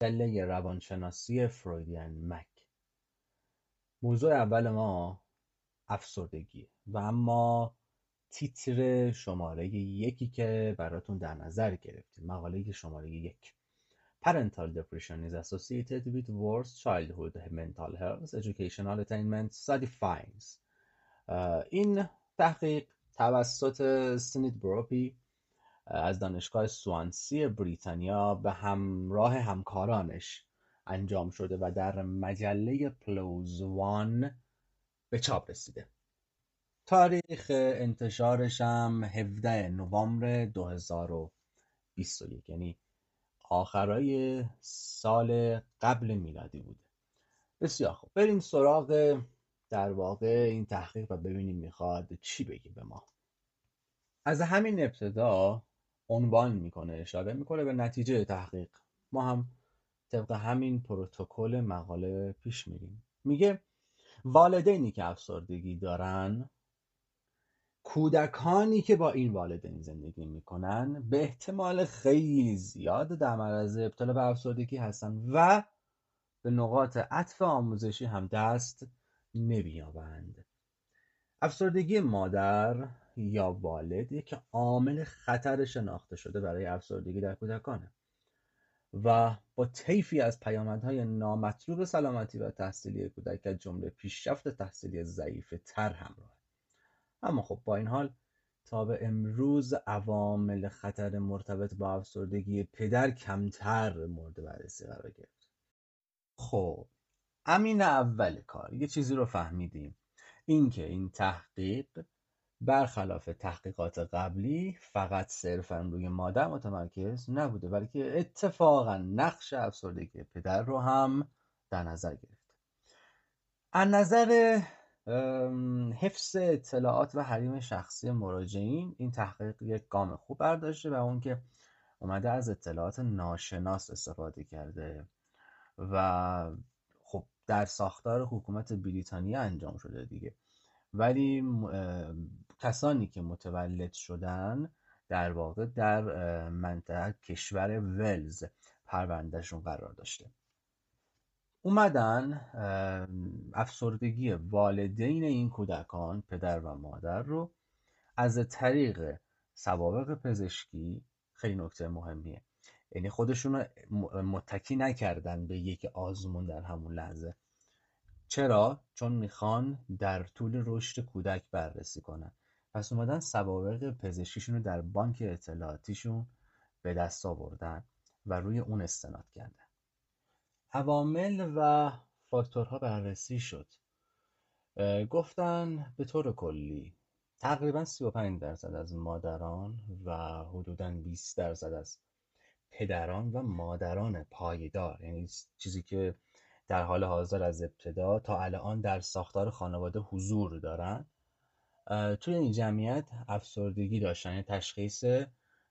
دله روانشناسی فرویدین مک. موضوع اول ما افسردگیه و اما تیتر شماره یکی که براتون در نظر گرفتیم. مقاله شماره یک. Parental depression is associated with worse childhood mental health educational attainment study finds این تحقیق توسط سنید بروپی از دانشگاه سوانسی بریتانیا به همراه همکارانش انجام شده و در مجله پلوز وان به چاپ رسیده. تاریخ انتشارش هم 17 نوامبر 2021 یعنی آخرای سال قبل میلادی بوده. بسیار خوب. بریم سراغ در واقع این تحقیق و ببینیم می‌خواد چی بگه به ما. از همین ابتدا عنوان می‌کنه اشاره می‌کنه به نتیجه تحقیق. ما هم طبق همین پروتکل مقاله پیش میریم. میگه والدینی که افسردگی دارن کودکانی که با این والدین زندگی می‌کنن به احتمال خیلی زیاد در معرض ابتلا به افسردگی هستن و به نقاط عطف آموزشی هم دست نمییابند. افسردگی مادر یا والد یک عامل خطر شناخته شده برای افسردگی در کودکانه. و با طیفی از پیامدهای نامطلوب سلامتی و تحصیلی کودک از جمله پیشرفت تحصیلی ضعیف تر همراه. اما خب با این حال تا به امروز عوامل خطر مرتبط با افسردگی پدر کمتر مورد بررسی قرار گرفت. خب امین اول کار یه چیزی رو فهمیدیم. اینکه این تحقیق برخلاف تحقیقات قبلی فقط صرفا روی مادر متمرکز نبوده بلکه اتفاقا نقش افسردگی پدر رو هم در نظر گرفت. از نظر حفظ اطلاعات و حریم شخصی مراجعین این تحقیق یک گام خوب برداشته و اون که اومده از اطلاعات ناشناس استفاده کرده و خب در ساختار حکومت بریتانیا انجام شده دیگه. ولی کسانی که متولد شدن در واقع در منطقه کشور ولز پروندهشون قرار داشته. اومدن افسردگی والدین این کودکان پدر و مادر رو از طریق سوابق پزشکی خیلی نکته مهمیه. یعنی خودشون متکی نکردن به یک آزمون در همون لحظه. چرا؟ چون می‌خوان در طول رشد کودک بررسی کنن. پس اومدن سوابق پزشکیشون رو در بانک اطلاعاتیشون به دست آوردن و روی اون استناد کردن. عوامل و فاکتورها بررسی شد. گفتن به طور کلی تقریبا 35 درصد از مادران و حدودا 20 درصد از پدران و مادران پایدار یعنی چیزی که در حال حاضر از ابتدا تا الان در ساختار خانواده حضور دارن. توی این جمعیت افسردگی داشتن یعنی تشخیص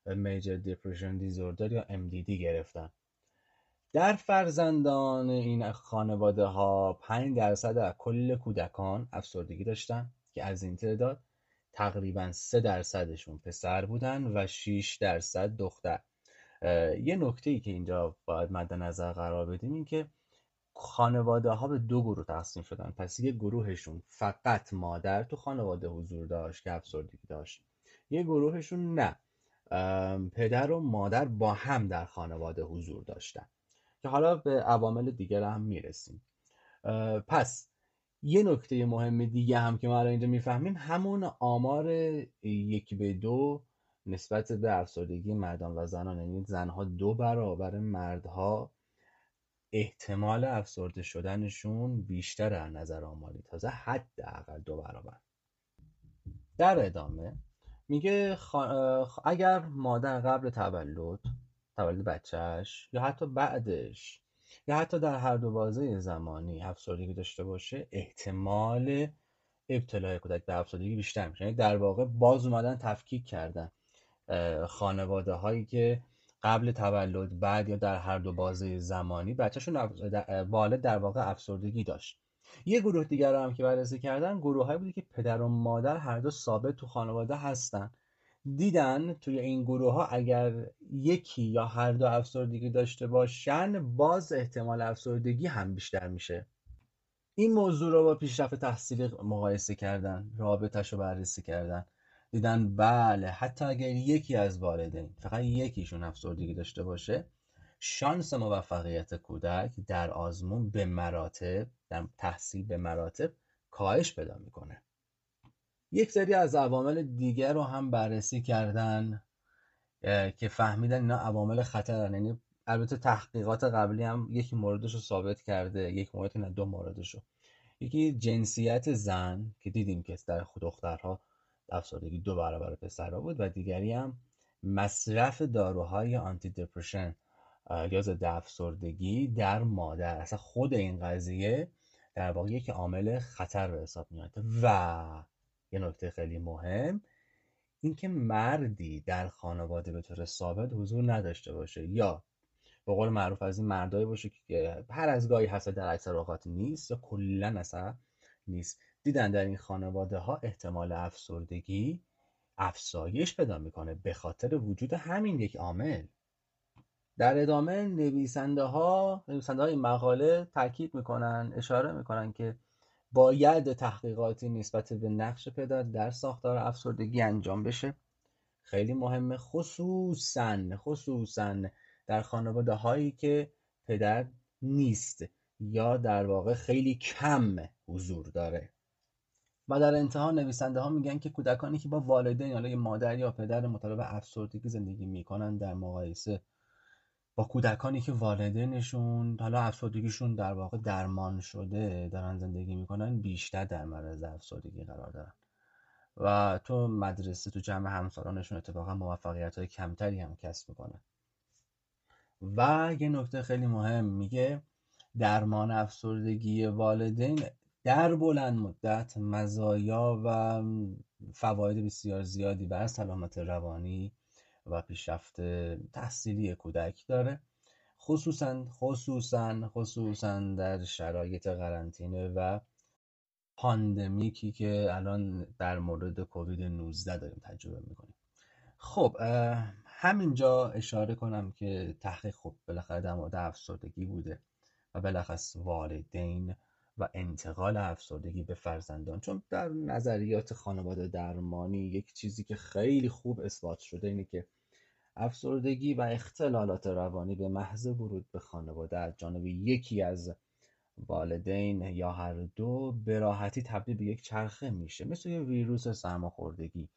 میجر دیپرشن دیزوردر یا MDD گرفتن. در فرزندان این خانواده ها 5 درصد از کل کودکان افسردگی داشتن که از این تعداد تقریبا 3 درصدشون پسر بودن و 6 درصد دختر. یه نکته ای که اینجا باید مد نظر قرار بدیم این که خانواده ها به دو گروه تقسیم شدن. پس یه گروهشون فقط مادر تو خانواده حضور داشت که افسردگی داشت. یه گروهشون نه. پدر و مادر با هم در خانواده حضور داشتن. که حالا به عوامل دیگر هم می‌رسیم. پس یه نکته مهم دیگه هم که ما الان اینجا می‌فهمیم همون آمار یک به دو نسبت به افسردگی مردان و زنان. یعنی زنها دو برابر مردها احتمال افسرده شدنشون بیشتر از نظر آماری. تازه حداقل دو برابر. در ادامه میگه اگر مادر قبل تولد تولد بچهش یا حتی بعدش یا حتی در هر دو بازه زمانی افسردگی داشته باشه احتمال ابتلای کودک به افسردگی بیشتر میشه. یعنی در واقع باز اومدن تفکیک کردن خانواده هایی که قبل تولد بعد یا در هر دو بازه زمانی بچهشون والد در واقع افسردگی داشت. یه گروه دیگر هم که بررسی کردن گروه هایی بودی که پدر و مادر هر دو ثابت تو خانواده هستن. دیدن توی این گروه ها اگر یکی یا هر دو افسردگی داشته باشن باز احتمال افسردگی هم بیشتر میشه. این موضوع رو با پیشرفت تحصیلی مقایسه کردن رابطش رو بررسی کردن. دیدن بله حتی اگر یکی از والدین فقط یکیشون افسردگی داشته باشه شانس موفقیت کودک در آزمون به مراتب در تحصیل به مراتب کاهش پیدا می‌کنه. یک سری از عوامل دیگر رو هم بررسی کردن که فهمیدن اینا عوامل خطر یعنی البته تحقیقات قبلی هم یکی موردش رو ثابت کرده یک مورد نه دو موردش رو. یکی جنسیت زن که دیدیم که در دخترها افسردگی دو برابر پسرها بود و دیگری هم مصرف داروهای آنتی دپرشن یا ضد افسردگی در مادر. اصلا خود این قضیه در واقع یک عامل خطر به حساب میاد. و یه نکته خیلی مهم اینکه مردی در خانواده به طور ثابت حضور نداشته باشه یا به قول معروف از این مردایی باشه که هر از گاهی هست در اکثر اوقات نیست یا کلا اصلا نیست. دیدن در این خانواده ها احتمال افسردگی افزایش پیدا می‌کنه به خاطر وجود همین یک عامل. در ادامه نویسنده ها نویسنده های مقاله تاکید می‌کنن اشاره می‌کنن که باید تحقیقاتی نسبت به نقش پدر در ساختار افسردگی انجام بشه. خیلی مهمه خصوصا خصوصا در خانواده هایی که پدر نیست یا در واقع خیلی کم حضور داره. و در انتها نویسنده ها میگن که کودکانی که با والدین حالا مادر یا پدر مطالب افسردگی زندگی می‌کنن در مقایسه با کودکانی که والدینشون حالا افسردگیشون در واقع درمان شده دارن زندگی می‌کنن بیشتر در معرض افسردگی قرار دارن. و تو مدرسه تو جمع همسالانشون اتفاقا موفقیت های کمتری هم کسب می‌کنن و یه نکته خیلی مهم میگه درمان افسردگی والدین در بلند مدت مزایا و فواید بسیار زیادی بر سلامت روانی و پیشرفت تحصیلی کودک داره. خصوصا خصوصا خصوصا در شرایط قرنطینه و پاندمیکی که الان در مورد کووید 19 داریم تجربه می‌کنیم. خب همینجا اشاره کنم که تحقیق خب بالاخره در مورد افسردگی بوده و بالاخص والدین و انتقال افسردگی به فرزندان. چون در نظریات خانواده درمانی یک چیزی که خیلی خوب اثبات شده اینه که افسردگی و اختلالات روانی به محض ورود به خانواده از جانب یکی از والدین یا هر دو به راحتی تبدیل به یک چرخه میشه. مثل یه ویروس سرماخوردگی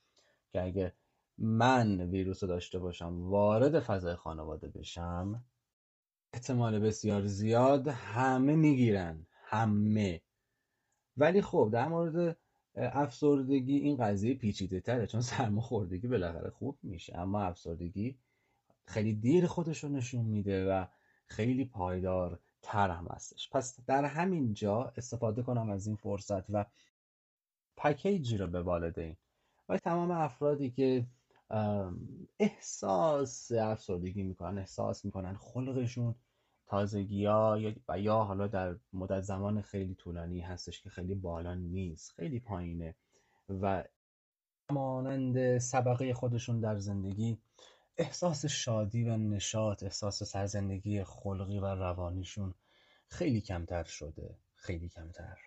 که اگه من ویروس رو داشته باشم وارد فضای خانواده بشم احتمال بسیار زیاد همه می‌گیرن. همه. ولی خب در مورد افسردگی این قضیه پیچیده تره چون سرماخوردگی بالاخره خوب میشه اما افسردگی خیلی دیر خودش رو نشون میده و خیلی پایدار تر هم هستش. پس در همین جا استفاده کنم از این فرصت و پکیجی رو به والدین. و تمام افرادی که احساس افسردگی می‌کنن احساس می‌کنن خلقشون تازگی ها و یا حالا در مدت زمان خیلی طولانی هستش که خیلی بالا نیست خیلی پایینه و مانند سبقه خودشون در زندگی احساس شادی و نشاط احساس سرزندگی خلقی و روانیشون خیلی کمتر شده خیلی کمتر.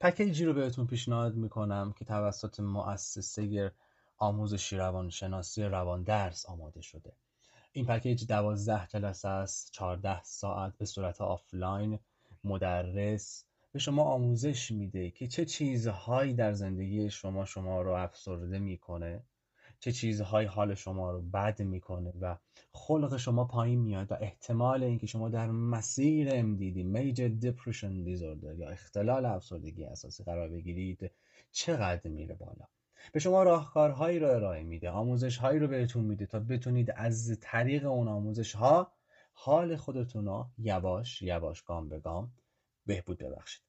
پکیجی رو بهتون پیشنهاد می‌کنم که توسط مؤسسه آموزشی روانشناسی روان درس آماده شده. این پکیج دوازده جلسه است 14 ساعت به صورت آفلاین مدرس. به شما آموزش میده که چه چیزهایی در زندگی شما شما رو افسرده می‌کنه چه چیزهایی حال شما رو بد می‌کنه و خلق شما پایین میاد و احتمال اینکه شما در مسیر MDD Major Depression Disorder یا اختلال افسردگی اساسی قرار بگیرید چقدر میره بالا. به شما راهکارهایی رو ارائه میده آموزش هایی رو بهتون میده تا بتونید از طریق اون آموزش ها حال خودتون رو یواش یواش گام به گام بهبود ببخشید.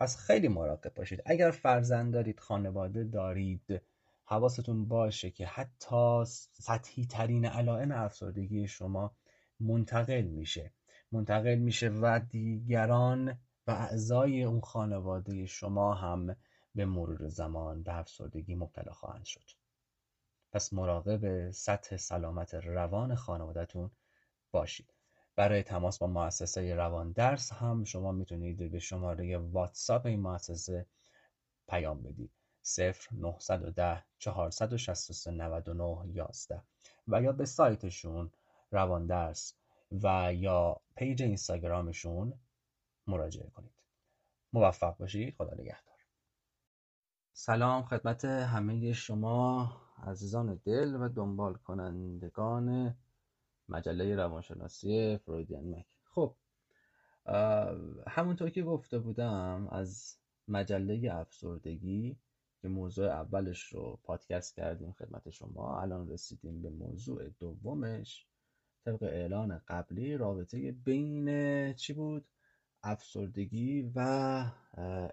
پس خیلی مراقب باشید. اگر فرزند دارید خانواده دارید حواستون باشه که حتی سطحی ترین علائم افسردگی شما منتقل میشه. منتقل میشه و دیگران و اعضای اون خانواده شما هم به مرور زمان به افسردگی مبتلا خواهند شد. پس مراقب سطح سلامت روان خانوادهتون باشید. برای تماس با مؤسسه روان درس هم شما می‌تونید به شماره واتساپ این مؤسسه پیام بدید. 0910 463 99 11 و یا به سایتشون روان درس و یا پیج اینستاگرامشون مراجعه کنید. موفق باشید. خدا نگهدار. سلام خدمت همه شما عزیزان دل و دنبال کنندگان مجله روانشناسی فرویدین مک. خب همونطور که گفته بودم از مجله افسردگی که موضوع اولش رو پادکست کردیم خدمت شما الان رسیدیم به موضوع دومش. طبق اعلان قبلی رابطه بین چی بود؟ افسردگی و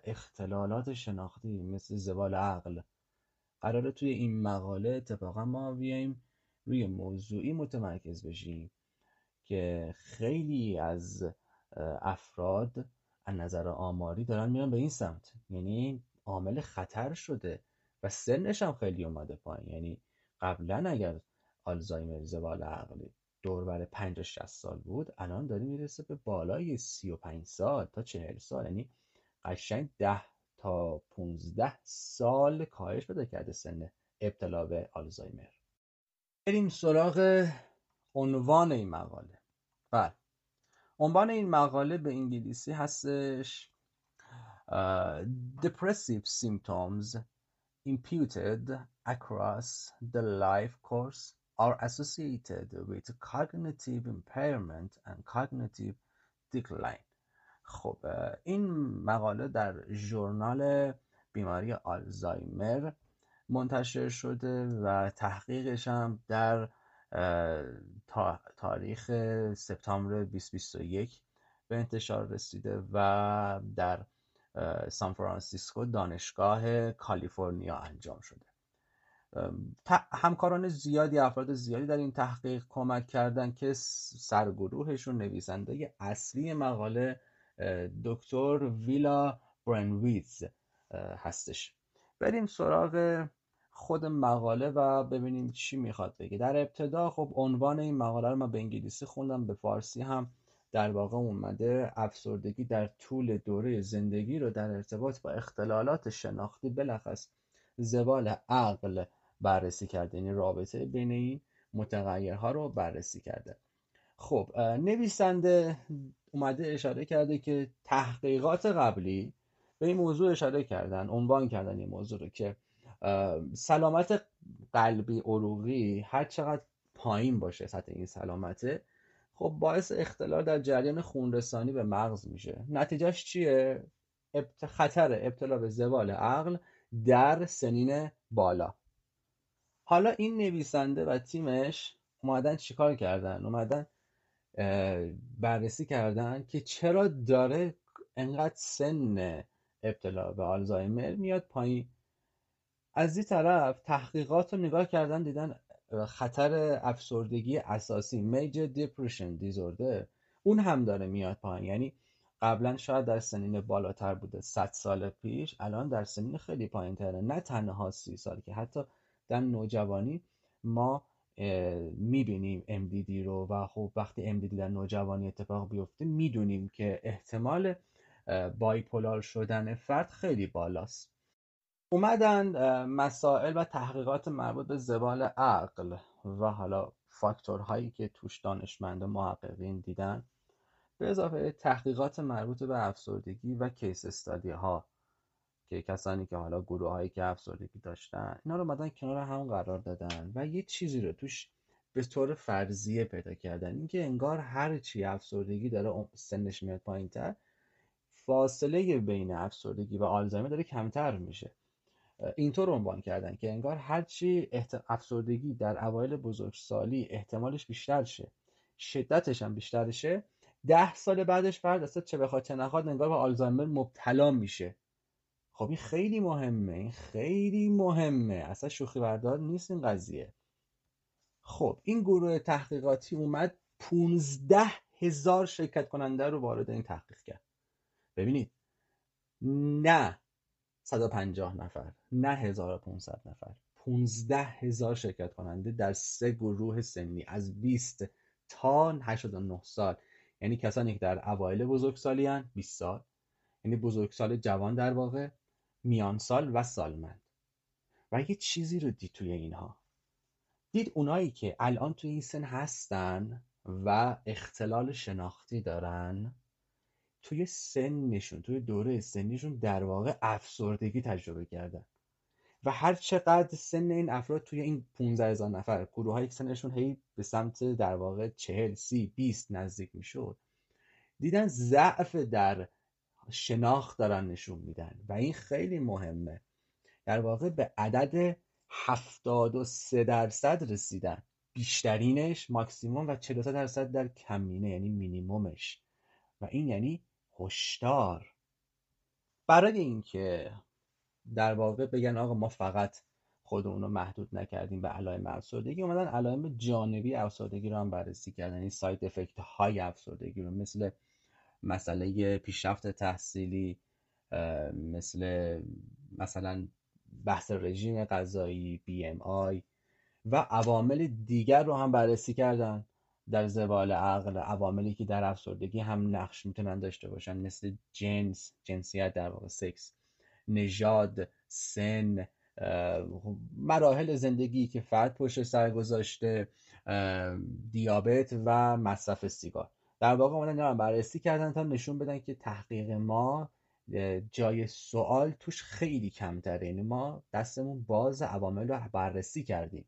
اختلالات شناختی مثل زوال عقل. قراره توی این مقاله اتفاقا ما بیایم روی موضوعی متمرکز بشیم که خیلی از افراد از نظر آماری دارن میرن به این سمت. یعنی عامل خطر شده و سنش هم خیلی اومده پایین. یعنی قبلا اگر آلزایمر زوال عقلی دور بر 50 60 سال بود الان داره می‌رسه به بالای 35 سال تا 40 سال. یعنی قشنگ 10 تا 15 سال کاهش پیدا کرده سن ابتلا به آلزایمر. بریم سراغ عنوان این مقاله. بله. عنوان این مقاله به انگلیسی هستش depressive symptoms imputed across the life course are associated with cognitive impairment and cognitive decline. خب این مقاله در ژورنال بیماری آلزایمر منتشر شده و تحقیقش هم در تاریخ سپتامبر 2021 به انتشار رسیده و در سان فرانسیسکو دانشگاه کالیفرنیا انجام شده. همکاران زیادی افراد زیادی در این تحقیق کمک کردند که سرگروهشون نویسنده اصلی مقاله دکتر ویلا برنویز هستش. بریم سراغ خود مقاله و ببینیم چی می‌خواد بگه. در ابتدا خب عنوان این مقاله رو من به انگلیسی خوندم به فارسی هم در واقع اومده. افسردگی در طول دوره زندگی رو در ارتباط با اختلالات شناختی بلخص زوال عقل بررسی کرده. یعنی رابطه بین این متغیرها رو بررسی کرده. خب نویسنده اومده اشاره کرده که تحقیقات قبلی به این موضوع اشاره کردن عنوان کردن این موضوع رو که سلامت قلبی عروقی هر چقدر پایین باشه سطح این سلامته خب باعث اختلال در جریان خونرسانی به مغز میشه. نتیجهش چیه؟ خطر ابتلا به زوال عقل در سنین بالا. حالا این نویسنده و تیمش اومدن چیکار کردن؟ اومدن بررسی کردن که چرا داره انقدر سن ابتلا به آلزایمر میاد پایین. از این طرف تحقیقات رو نگاه کردن دیدن خطر افسردگی اساسی میجر دیپرشن دیزوردر اون هم داره میاد پایین. یعنی قبلا شاید در سنین بالاتر بوده 100 سال پیش الان در سنین خیلی پایین تره نه تنها سی سال که حتی در نوجوانی ما می‌بینیم MDD رو و خب وقتی MDD در نوجوانی اتفاق بیفته می‌دونیم که احتمال بایپولار شدن فرد خیلی بالاست. اومدن مسائل و تحقیقات مربوط به زبال عقل و حالا فاکتورهایی که توش دانشمند و محققین دیدن به اضافه تحقیقات مربوط به افسردگی و کیس استادی ها. که کسانی که حالا گروه هایی که افسردگی داشتن اینا رو اومدن کنار هم قرار دادن و یه چیزی رو توش به طور فرضیه پیدا کردن. اینکه انگار هر چی افسردگی داره سنش میاد پایین تر فاصله بین افسردگی و آلزایمر داره کمتر میشه. اینطور عنوان کردن که انگار هرچی افسردگی در اوایل بزرگسالی احتمالش بیشتر شه شدتش هم بیشتر شه ده سال بعدش فرد اصلا چه بخواد چه نخواد انگار به آلزایمر مبتلا میشه. خب این خیلی مهمه این خیلی مهمه. اصلا شوخی بردار نیست این قضیه. خب این گروه تحقیقاتی اومد 15 هزار شرکت کننده رو وارد این تحقیق کرد. ببینید نه 150 نفر نه 1500 نفر 15 هزار شرکت کننده در سه گروه سنی از 20 تا 89 سال. یعنی کسانی که در اوایل بزرگسالی هن 20 سال. یعنی بزرگسال جوان در واقع. میان سال و سالمند. و یه چیزی رو دید توی اینها. دید اونایی که الان توی این سن هستن و اختلال شناختی دارن توی سنشون توی دوره سنیشون در واقع افسردگی تجربه کردن. و هر چقدر سن این افراد توی این 15 هزار نفر گروه های سنشون هی به سمت در واقع 40 سی 20 نزدیک می‌شد دیدن ضعف در شناخت دارن نشون میدن. و این خیلی مهمه. در واقع به عدد 73 درصد رسیدن. بیشترینش ماکسیموم و 43 درصد در کمینه یعنی مینیمومش. و این یعنی هشدار. برای اینکه در واقع بگن آقا ما فقط خودمون رو محدود نکردیم به علائم افسردگی اومدن علائم جانبی افسردگی رو هم بررسی کردن. این ساید افکت های افسردگی رو. مثل مسئله پیشرفت تحصیلی مثل مثلا بحث رژیم غذایی بی ام آی و عوامل دیگر رو هم بررسی کردن در زوال عقل عواملی که در افسردگی هم نقش می‌تونن داشته باشن مثل جنس جنسیت در واقع سکس نژاد سن مراحل زندگی که فرد پشت سر گذاشته دیابت و مصرف سیگار. در واقع اومدن اینا بررسی کردن تا نشون بدن که تحقیق ما جای سوال توش خیلی کمتره. یعنی ما دستمون باز عوامل رو بررسی کردیم.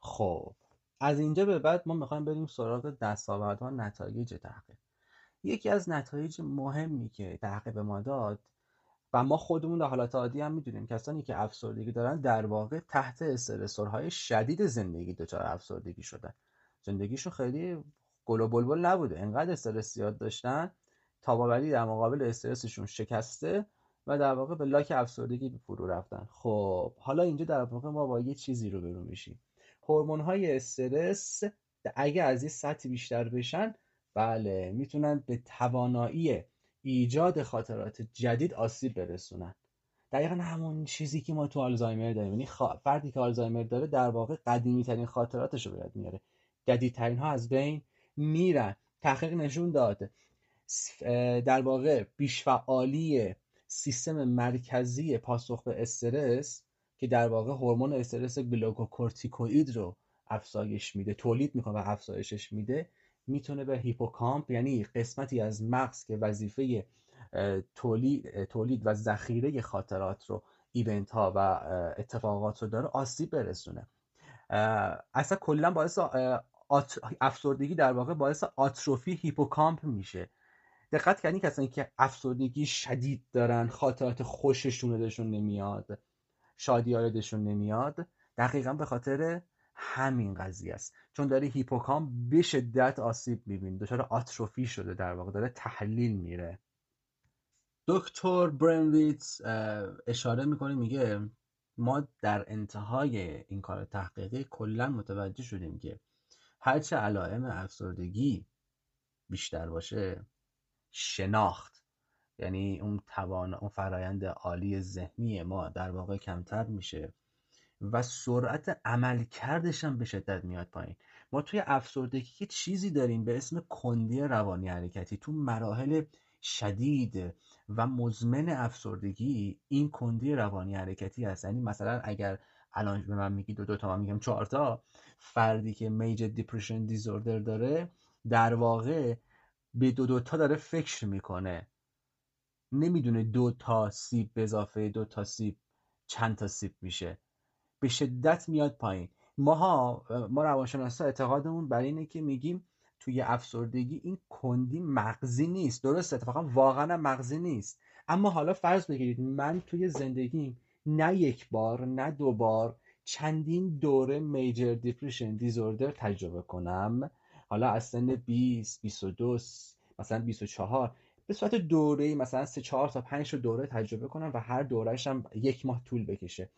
خب از اینجا به بعد ما می‌خوایم بریم سراغ دستاوردها نتایج تحقیق. یکی از نتایج مهمی که تحقیق ما داد و ما خودمون در حالات عادی هم می‌دونیم کسانی که افسردگی دارن در واقع تحت استرسورهای شدید زندگی دچار افسردگی شدن. زندگیشون خیلی گل و بلبل نبوده. انقدر استرس زیاد داشتن. تاباوری در مقابل استرسشون شکسته و در واقع به لاک افسردگی فرو رفتن. خب حالا اینجا در واقع ما با یه چیزی رو برو میشیم. هورمون های استرس اگه از یه سطح بیشتر بشن بله می‌تونن به توانایی ایجاد خاطرات جدید آسیب برسونن. دقیقا همون چیزی که ما تو آلزایمر داریم. یعنی فردی که آلزایمر داره در واقع قدیمی ترین خاطراتش رو به یاد میاره. جدیدترین ها از بین میرن. تحقیق نشون داد. در واقع بیشفعالی سیستم مرکزی پاسخ به استرس که در واقع هورمون استرس گلوکوکورتیکوئید رو افزایش میده تولید می‌کنه و افزایشش میده می‌تونه به هیپوکامپ یعنی قسمتی از مغز که وظیفه تولید, و ذخیره خاطرات رو event ها و اتفاقات رو داره آسیب برسونه. اصلا کلا باعث افسردگی در واقع باعث آتروفی هیپوکامپ میشه. دقت کردین کسانی که افسردگی شدید دارن خاطرات خوششون یادشون نمیاد شادی یادشون نمیاد دقیقا به خاطر همین قضیه است. چون داره هیپوکامپ به شدت آسیب می‌بینه. دچار آتروفی شده در واقع داره تحلیل میره. دکتر برنویتس اشاره می‌کنه میگه ما در انتهای این کار تحقیقی کلا متوجه شدیم که هرچه علائم افسردگی بیشتر باشه شناخت. یعنی اون توان اون فرایند عالی ذهنی ما در واقع کمتر میشه و سرعت عمل کردش هم به شدت میاد پایین. ما توی افسردگی که چیزی داریم به اسم کندی روانی حرکتی. تو مراحل شدید و مزمن افسردگی این کندی روانی حرکتی هست. یعنی مثلا اگر الان به من میگی دو دو تا من میگم چهار تا فردی که میجر دیپرشن دیزوردر داره در واقع به دو دو تا داره فکر می‌کنه. نمی‌دونه دو تا سیب به اضافه دو تا سیب چند تا سیب میشه. به شدت میاد پایین. ماها ما روانشناسا اعتقادمون بر اینه که میگیم توی افسردگی این کندی مغزی نیست. درست اتفاقا واقعا مغزی نیست. اما حالا فرض بگیرید من توی زندگیم نه یک بار نه دو بار چندین دوره میجر دیپریشن دیزوردر تجربه کنم. حالا از سن 20 22 مثلا 24 به صورت دوره مثلا 3 4 تا 5 دوره تجربه کنم و هر دورهش هم یک ماه طول بکشه.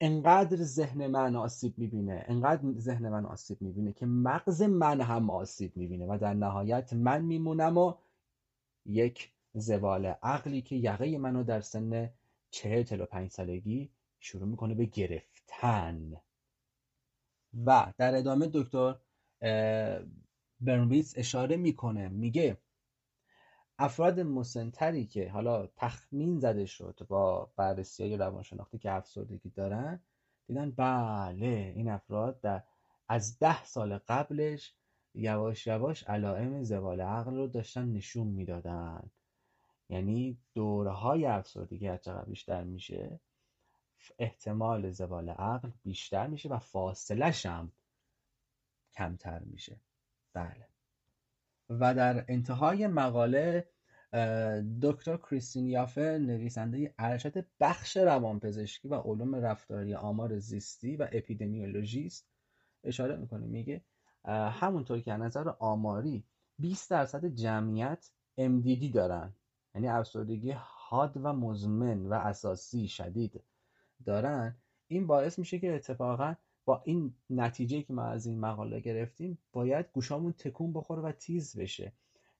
انقدر ذهن من آسیب می‌بینه انقدر ذهن من آسیب می‌بینه که مغز من هم آسیب می‌بینه و در نهایت من میمونم و یک زوال عقلی که یقه منو در سن 40 پنج سالگی شروع می‌کنه به گرفت گرفتن. و در ادامه دکتر برنویس اشاره می‌کنه میگه افراد مسنتری که حالا تخمین زده شد با بررسی های روانشناختی که افسردگی دارن دیدن بله این افراد در از ده سال قبلش یواش یواش علائم زوال عقل رو داشتن نشون می‌دادن. یعنی دوره های افسردگی هر چقدر بیشتر میشه احتمال زوال عقل بیشتر میشه و فاصلش هم کمتر میشه. بله. و در انتهای مقاله دکتر کریستین یافه نویسنده ارشد بخش روانپزشکی و علوم رفتاری آمار زیستی و اپیدمیولوژیست اشاره می‌کنه میگه همونطور که از نظر آماری 20 درصد جمعیت MDD دارن. یعنی افسردگی حاد و مزمن و اساسی شدید دارن این باعث میشه که اتفاقا با این نتیجه که ما از این مقاله گرفتیم باید گوشامون تکون بخوره و تیز بشه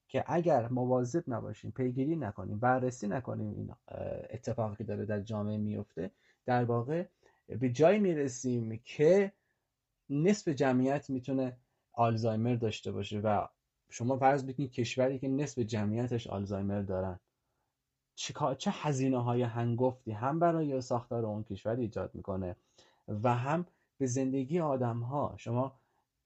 که اگر مواظب نباشیم پیگیری نکنیم بررسی نکنیم این اتفاقی که داره در جامعه میفته در واقع به جایی می‌رسیم که نصف جمعیت می‌تونه آلزایمر داشته باشه و شما فرض بکنید کشوری که نصف جمعیتش آلزایمر دارن. چه هزینه های هنگفتی هم برای ساختار اون کشور ایجاد می‌کنه و هم به زندگی آدم ها شما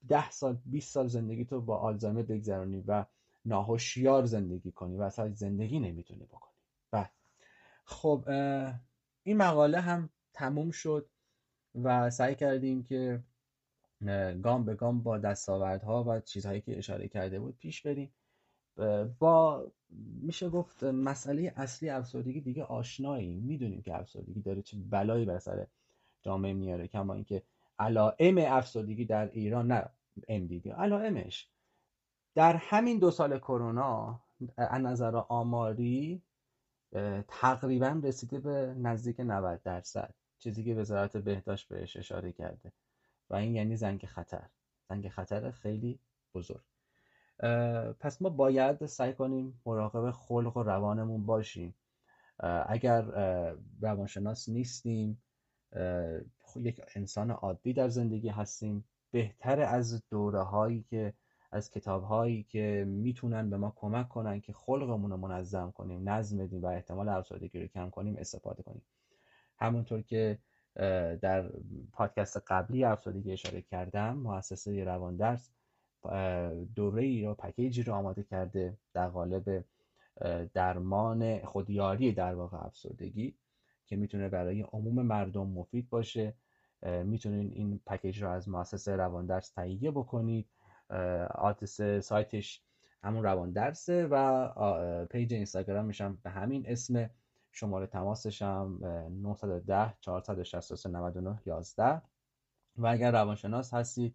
ده سال 20 سال زندگی تو با آلزایمر بگذرانی و ناهوشیار زندگی کنی و اصلا زندگی نمی‌تونی بکنی. و بله. خب این مقاله هم تموم شد و سعی کردیم که گام به گام با دستاوردها و چیزهایی که اشاره کرده بود پیش بریم. با میشه گفت مسئله اصلی افسردگی دیگه آشنایی می‌دونیم که افسردگی داره چه بلایی بر سر جامعه میاره کما اینکه علائم افسردگی در ایران نه MDD علائمش. در همین دو سال کرونا از نظر آماری تقریبا رسیده به نزدیک 90 درصد. چیزی که وزارت بهداشت بهش اشاره کرده. و این یعنی زنگ خطر. زنگ خطر خیلی بزرگ. پس ما باید سعی کنیم مراقب خلق و روانمون باشیم. اگر روانشناس نیستیم یک انسان عادی در زندگی هستیم بهتر از دوره هایی که از کتاب هایی که می‌تونن به ما کمک کنن که خلقمون رو منظم کنیم نظم بدیم و احتمال افسردگی رو کم کنیم استفاده کنیم. همونطور که در پادکست قبلی افسردگی اشاره کردم مؤسسه روان درس دوره ای رو پکیجی رو آماده کرده در قالب درمان خودیاری در واقع افسردگی که می‌تونه برای عموم مردم مفید باشه. می‌تونید این پکیج رو از مؤسسه روان درس تهیه بکنید. آدرس سایتش همون روان درسه و پیج اینستاگرامش هم به همین اسم. شماره تماسش هم 910 463 99 11 و اگر روانشناس هستی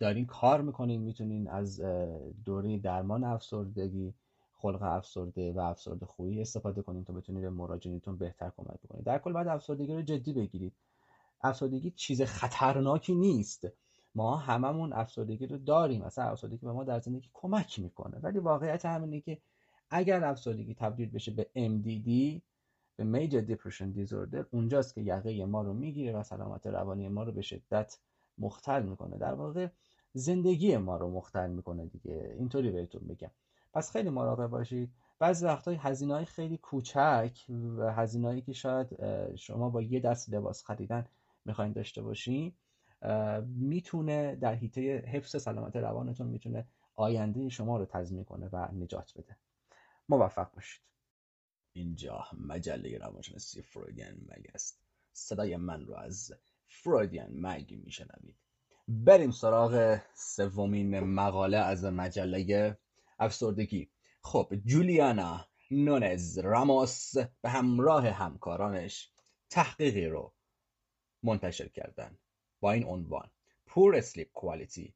دارین کار می‌کنین می‌تونین از دوره درمان افسردگی خلق افسرده و افسرده خویی استفاده کنین تا بتونید به مراجعینتون بهتر کمک بکنید در کل بعد افسردگی رو جدی بگیرید. افسردگی چیز خطرناکی نیست. ما هممون افسردگی رو داریم. اصلا افسردگی به ما در زندگی کمک می‌کنه. ولی واقعیت همینه که اگر افسردگی تبدیل بشه به MDD به Major Depression Disorder اونجاست که یقه ما رو می‌گیره و سلامت روانی ما رو به شدت مختل می‌کنه. در واقع زندگی ما رو مختل می‌کنه دیگه. اینطوری بهتون بگم. پس خیلی مراقب باشید. بعضی وقتا هزینه های خیلی کوچک و هزینه‌ای که شاید شما با یه دست لباس خریدن می‌خواین داشته باشین می‌تونه در حیطه حفظ سلامت روانتون می‌تونه آینده شما رو تضمین کنه و نجات بده. موفق باشید. اینجا مجله روانشناسی فرویدین مگ است. صدای من رو از فرویدین مگ میشنوید. بریم سراغ سومین مقاله از مجله افسردگی. خب جولیانا نونز راموس به همراه همکارانش تحقیقی رو منتشر کردن. با این عنوان Poor Sleep Quality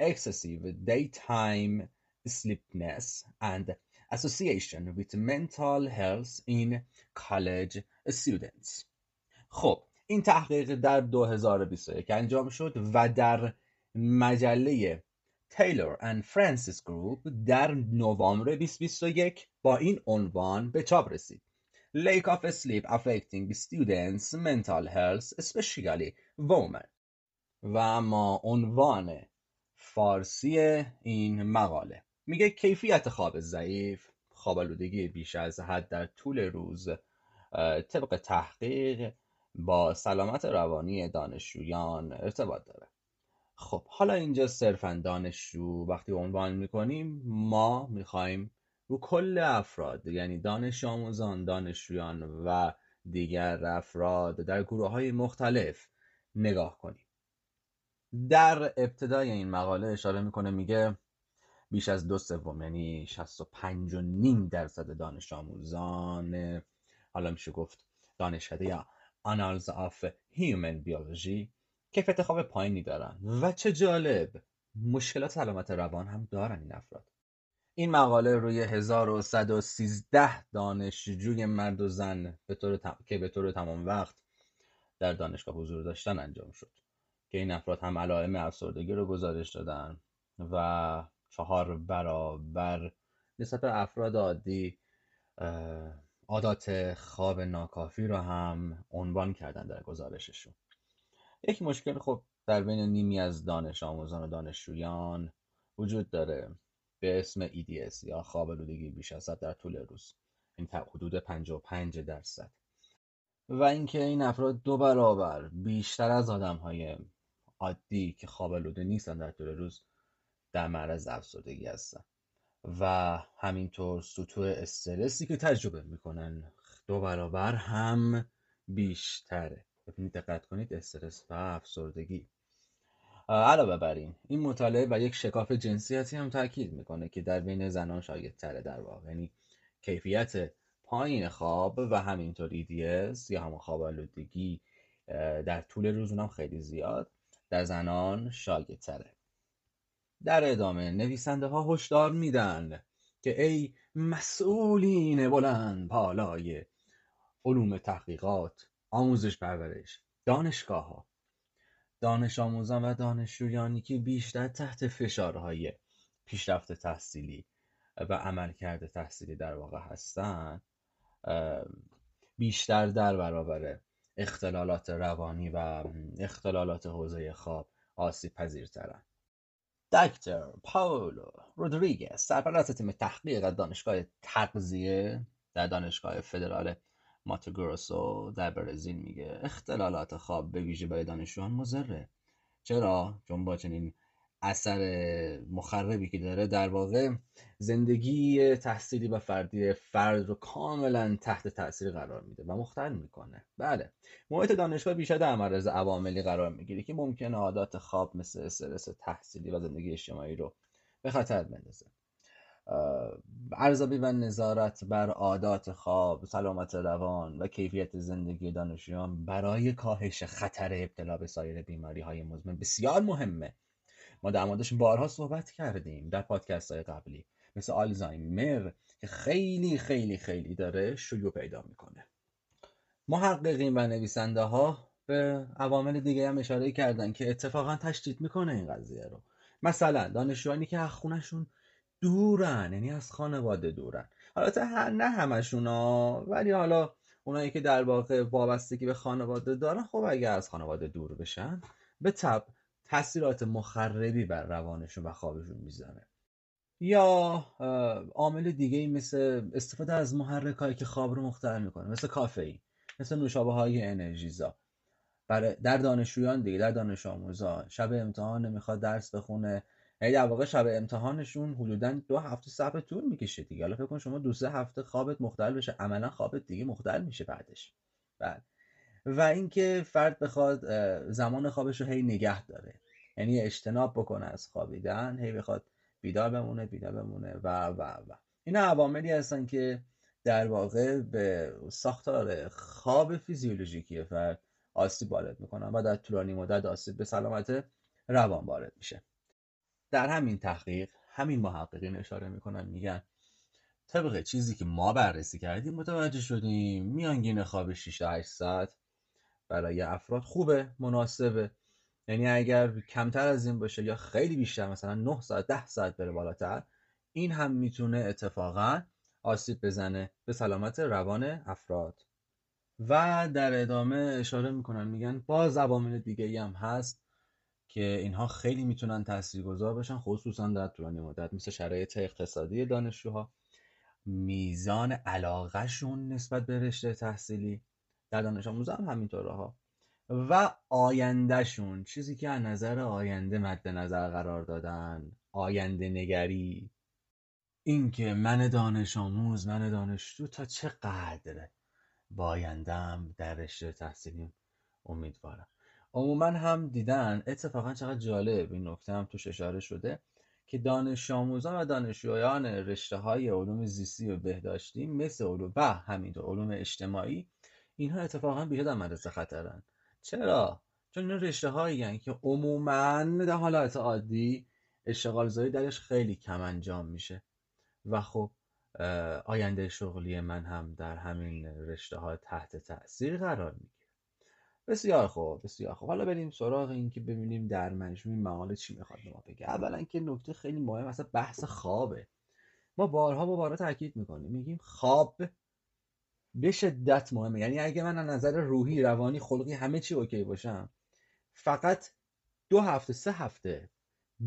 Excessive Daytime Sleepiness and Association with Mental Health in College Students خب این تحقیق در 2021 انجام شد و در مجله تیلور اند فرانسیس گروپ در نوامبر 2021 با این عنوان به چاپ رسید lack of sleep affecting students mental health especially women و اما عنوان فارسی این مقاله میگه کیفیت خواب ضعیف خوابالودگی بیش از حد در طول روز طبق تحقیق با سلامت روانی دانشجویان ارتباط داره. خب حالا اینجا صرفا دانشجو وقتی عنوان می‌کنیم ما می‌خوایم رو کل افراد یعنی دانش آموزان دانشجویان و دیگر افراد در گروه های مختلف نگاه کنیم. در ابتدای این مقاله اشاره می‌کنه میگه بیش از دو سوم یعنی 65 و نیم درصد دانش آموزان حالا میشه گفت دانشکده یا Annals of Human Biology کیفیت خواب پایینی دارن. و چه جالب مشکلات سلامت روان هم دارن این افراد. این مقاله روی 1113 دانشجوی مرد و زن به طور که به طور تمام وقت در دانشگاه حضور داشتن انجام شد. که این افراد هم علائم افسردگی رو گزارش دادن و چهار برابر نسبت افراد عادی عادات خواب ناکافی رو هم عنوان کردن در گزارششون. یک مشکل خب در بین نیمی از دانش آموزان و دانشجویان وجود داره. به اسم EDS یا خواب آلودگی بیش از در طول روز. این حدود 55 درصد. و اینکه این افراد دو برابر بیشتر از آدم های عادی که خواب آلوده نیستن در طول روز در معرض افسردگی هستن. و همینطور سطوح استرسی که تجربه می‌کنن دو برابر هم بیشتره. ببینید دقت کنید استرس و افسردگی. علاوه بر این این مطالعه و یک شکاف جنسیتی هم تاکید می‌کنه که در بین زنان شاید تره در واقع. یعنی کیفیت پایین خواب و همینطور EDS یا همون خواب آلودگی در طول روز اونم خیلی زیاد در زنان شاید تره در ادامه نویسنده ها هشدار میدن که ای مسئولین بلند پالای علوم تحقیقات آموزش پرورش دانشگاه ها دانش آموزان و دانشجویانی که بیشتر تحت فشارهای پیشرفت تحصیلی و عملکرد تحصیلی در واقع هستند بیشتر در برابر اختلالات روانی و اختلالات حوزه خواب آسیب پذیرترند دکتر پاولو رودریگز سرپرست تیم تحقیق دانشگاه تغذیه در دانشگاه فدرال ماتوگروسو در برزیل میگه اختلالات خواب به ویژه برای دانشجویان مضره. چرا؟ چون با چنین اثر مخربی که داره در واقع زندگی تحصیلی و فردی فرد رو کاملا تحت تاثیر قرار میده و مختل می‌کنه. بله. محیط دانشگاه بیشتر در معرض عواملی قرار می‌گیره که ممکنه عادات خواب مثل استرس تحصیلی و زندگی اجتماعی رو به خطر بندازه. ارزیابی و نظارت بر عادات خواب سلامت روان و کیفیت زندگی دانشجویان برای کاهش خطر ابتلا به سایر بیماری های مزمن بسیار مهمه. ما در موردش بارها صحبت کردیم در پادکست های قبلی. مثل آلزایمر که خیلی خیلی خیلی داره شیوع پیدا می‌کنه. محققین و نویسنده ها به عوامل دیگه هم اشاره کردن که اتفاقا تشدید می‌کنه این قضیه رو. مثلا دانشجوانی که از خونشون دورن یعنی از خانواده دورن. حالا نه همشون ولی حالا اونایی که در واقع وابستگی به خانواده دارن خب اگر از خانواده دور بشن به تب تاثیرات مخربی بر روانشون و خوابشون می‌زنه یا عامل دیگه ای مثل استفاده از محرک هایی که خواب رو مختل می‌کنه مثل کافئین مثل نوشابه های انرژیزا. برای در دانشجویان دیگه در دانش آموزان شب امتحان نمی‌خواد درس بخونه. یعنی در واقع شب امتحانشون حدودا دو هفته صبر طول می‌کشه دیگه. حالا فکر کن شما دو سه هفته خوابت مختل بشه. عملا خوابت دیگه مختل میشه بعدش. بعد و اینکه فرد بخواد زمان خوابش رو هی نگه داره. یعنی اجتناب بکنه از خوابیدن هی بخواد بیدار بمونه بیدار بمونه و و و. این عواملی هستن که در واقع به ساختار خواب فیزیولوژیکی فرد آسیب وارد می‌کنن و در طولانی مدت آسیب به سلامت روان وارد میشه. در همین تحقیق همین محققین اشاره می‌کنن میگن طبق چیزی که ما بررسی کردیم متوجه شدیم میانگین خواب 6 تا 8 ساعت برای افراد خوبه مناسبه. یعنی اگر کمتر از این باشه یا خیلی بیشتر مثلا 9 ساعت 10 ساعت بره بالاتر این هم می‌تونه اتفاقا آسیب بزنه به سلامت روان افراد. و در ادامه اشاره می‌کنن میگن با زبان دیگه هم هست که اینها خیلی می‌تونن تاثیرگذار باشن خصوصا در طولانی مدت مثل شرایط اقتصادی دانشجوها. میزان علاقهشون نسبت به رشته تحصیلی در دانش آموزا هم همینطوره ها. و آیندهشون چیزی که از نظر آینده مد نظر قرار دادن آینده نگری اینکه من دانش آموز من دانشجو تا چه قدر با آیندهم در رشته تحصیلی امیدوارم. عموما هم دیدن اتفاقا چقدر جالب. این نکته هم توش اشاره شده که دانش آموزان و دانشجویان رشته های علوم زیستی و بهداشتی مثل علوم و همینطور علوم اجتماعی اینها اتفاقا بیشتر در مدرسه خطرن. چرا؟ چون این رشته هایی که عموما در حالت عادی اشتغال زایی درش خیلی کم انجام میشه. و خب آینده شغلی من هم در همین رشته ها تحت تاثیر قرار می‌گیره. بسیار خوب بسیار خوب. حالا بریم سراغ این که ببینیم در مجموع مقاله چی می‌خواد ما بگه. اولا که نکته خیلی مهم اصلا بحث خوابه. ما بارها با بارها تاکید می‌کنیم میگیم خواب به شدت مهمه. یعنی اگه من از نظر روحی روانی خلقی همه چی اوکی باشم فقط دو هفته سه هفته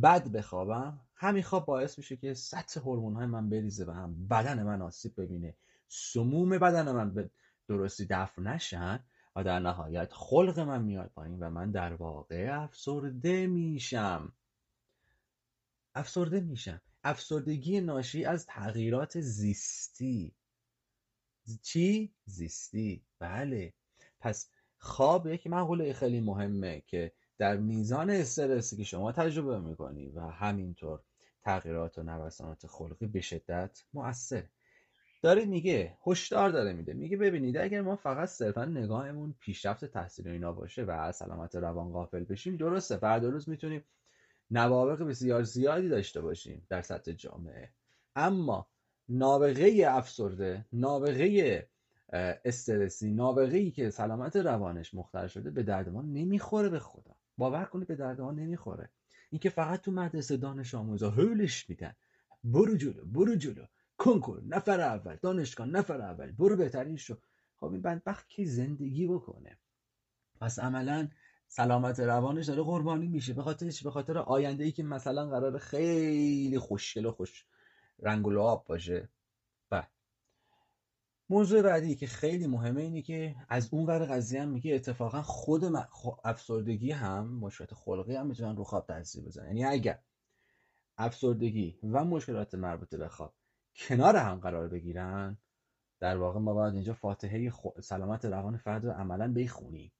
بد بخوابم همین خواب باعث میشه که سطح هورمون های من بریزه و هم بدن من آسیب ببینه. سموم بدن من به درستی دفع نشن و در نهایت خلق من میاد پایین و من در واقع افسرده میشم. افسرده میشم. افسردگی ناشی از تغییرات زیستی. چی؟ زیستی. بله. پس خواب یک مقوله خیلی مهمه که در میزان استرسی که شما تجربه می‌کنی و همینطور تغییرات و نوسانات خلقی به شدت مؤثر. داره میگه هشدار داره میده. میگه ببینید اگر ما فقط صرفا نگاهمون پیشرفت تحصیل اینا باشه و از سلامت روان غافل بشیم درسته. فردا روز می‌تونیم نوابق بسیار زیادی داشته باشیم در سطح جامعه. اما نابغه افسرده نابغه استرسی نابغه ای که سلامت روانش مختل شده به درد ما نمی‌خوره به خدا. باور کنید به درد ما نمی‌خوره. اینکه فقط تو مدرسه دانش آموزا هولش میدن. برو جلو برو جلو. کنکور نفر اول. دانشگاه نفر اول. برو بهترین شو. خب این بدبخت کی زندگی بکنه؟ پس عملا سلامت روانش داره قربانی میشه. به خاطر به خاطر آینده ای که مثلا قرار خیلی خوشگل و خوش رنگ و لعاب باشه. بله. موضوع بعدی که خیلی مهمه اینه که از اون ور قضیه هم میگه اتفاقا خود افسردگی هم مشکلات خلقی هم می‌تونن رو خواب تاثیر بزنن یعنی اگر افسردگی و مشکلات مربوطه به خواب کنار هم قرار بگیرن در واقع ما باید اینجا فاتحه سلامت روان فرد رو عملا بخونیم.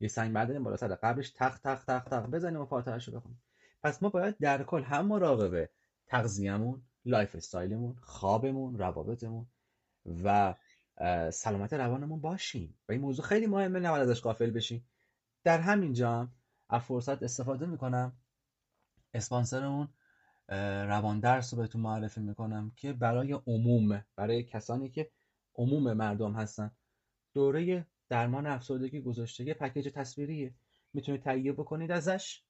یه سنگ برداریم بالا سر قبرش تق تق تق تق بزنیم و فاتحه رو بخونیم. پس ما باید در کل هم مراقب تغذیه‌مون lifestyle مون خوابمون روابطمون و سلامت روانمون باشیم. و این موضوع خیلی مهمه نباید ازش غافل بشیم. در همین جا از فرصت استفاده می‌کنم. اسپانسرمون روان درس رو بهتون معرفی می‌کنم که برای عموم برای کسانی که عموم مردم هستن دوره درمان افسردگی گذاشته یه پکیج تصویریه. می‌تونید تهیه بکنید ازش.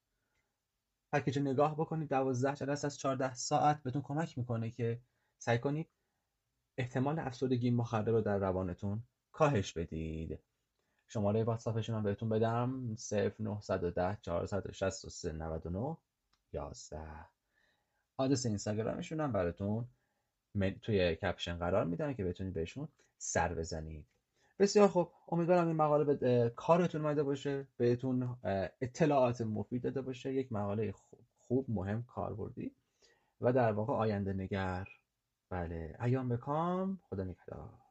پکیج نگاه بکنید 12 جلسه از 14 ساعت بهتون کمک می‌کنه که سعی کنید احتمال افسردگی مخرب رو در روانتون کاهش بدید. شماره واتساپشون هم بهتون بدم 0910 463 99 11 آدرس اینستاگرامشون هم براتون توی کپشن قرار میدم که بتونید بهشون سر بزنید. بسیار خوب. امیدوارم این مقاله به کارتون اومده باشه بهتون اطلاعات مفید داده باشه. یک مقاله خوب مهم کاربردی. و در واقع آینده نگر. بله. ایام بکام خدا نگهدار.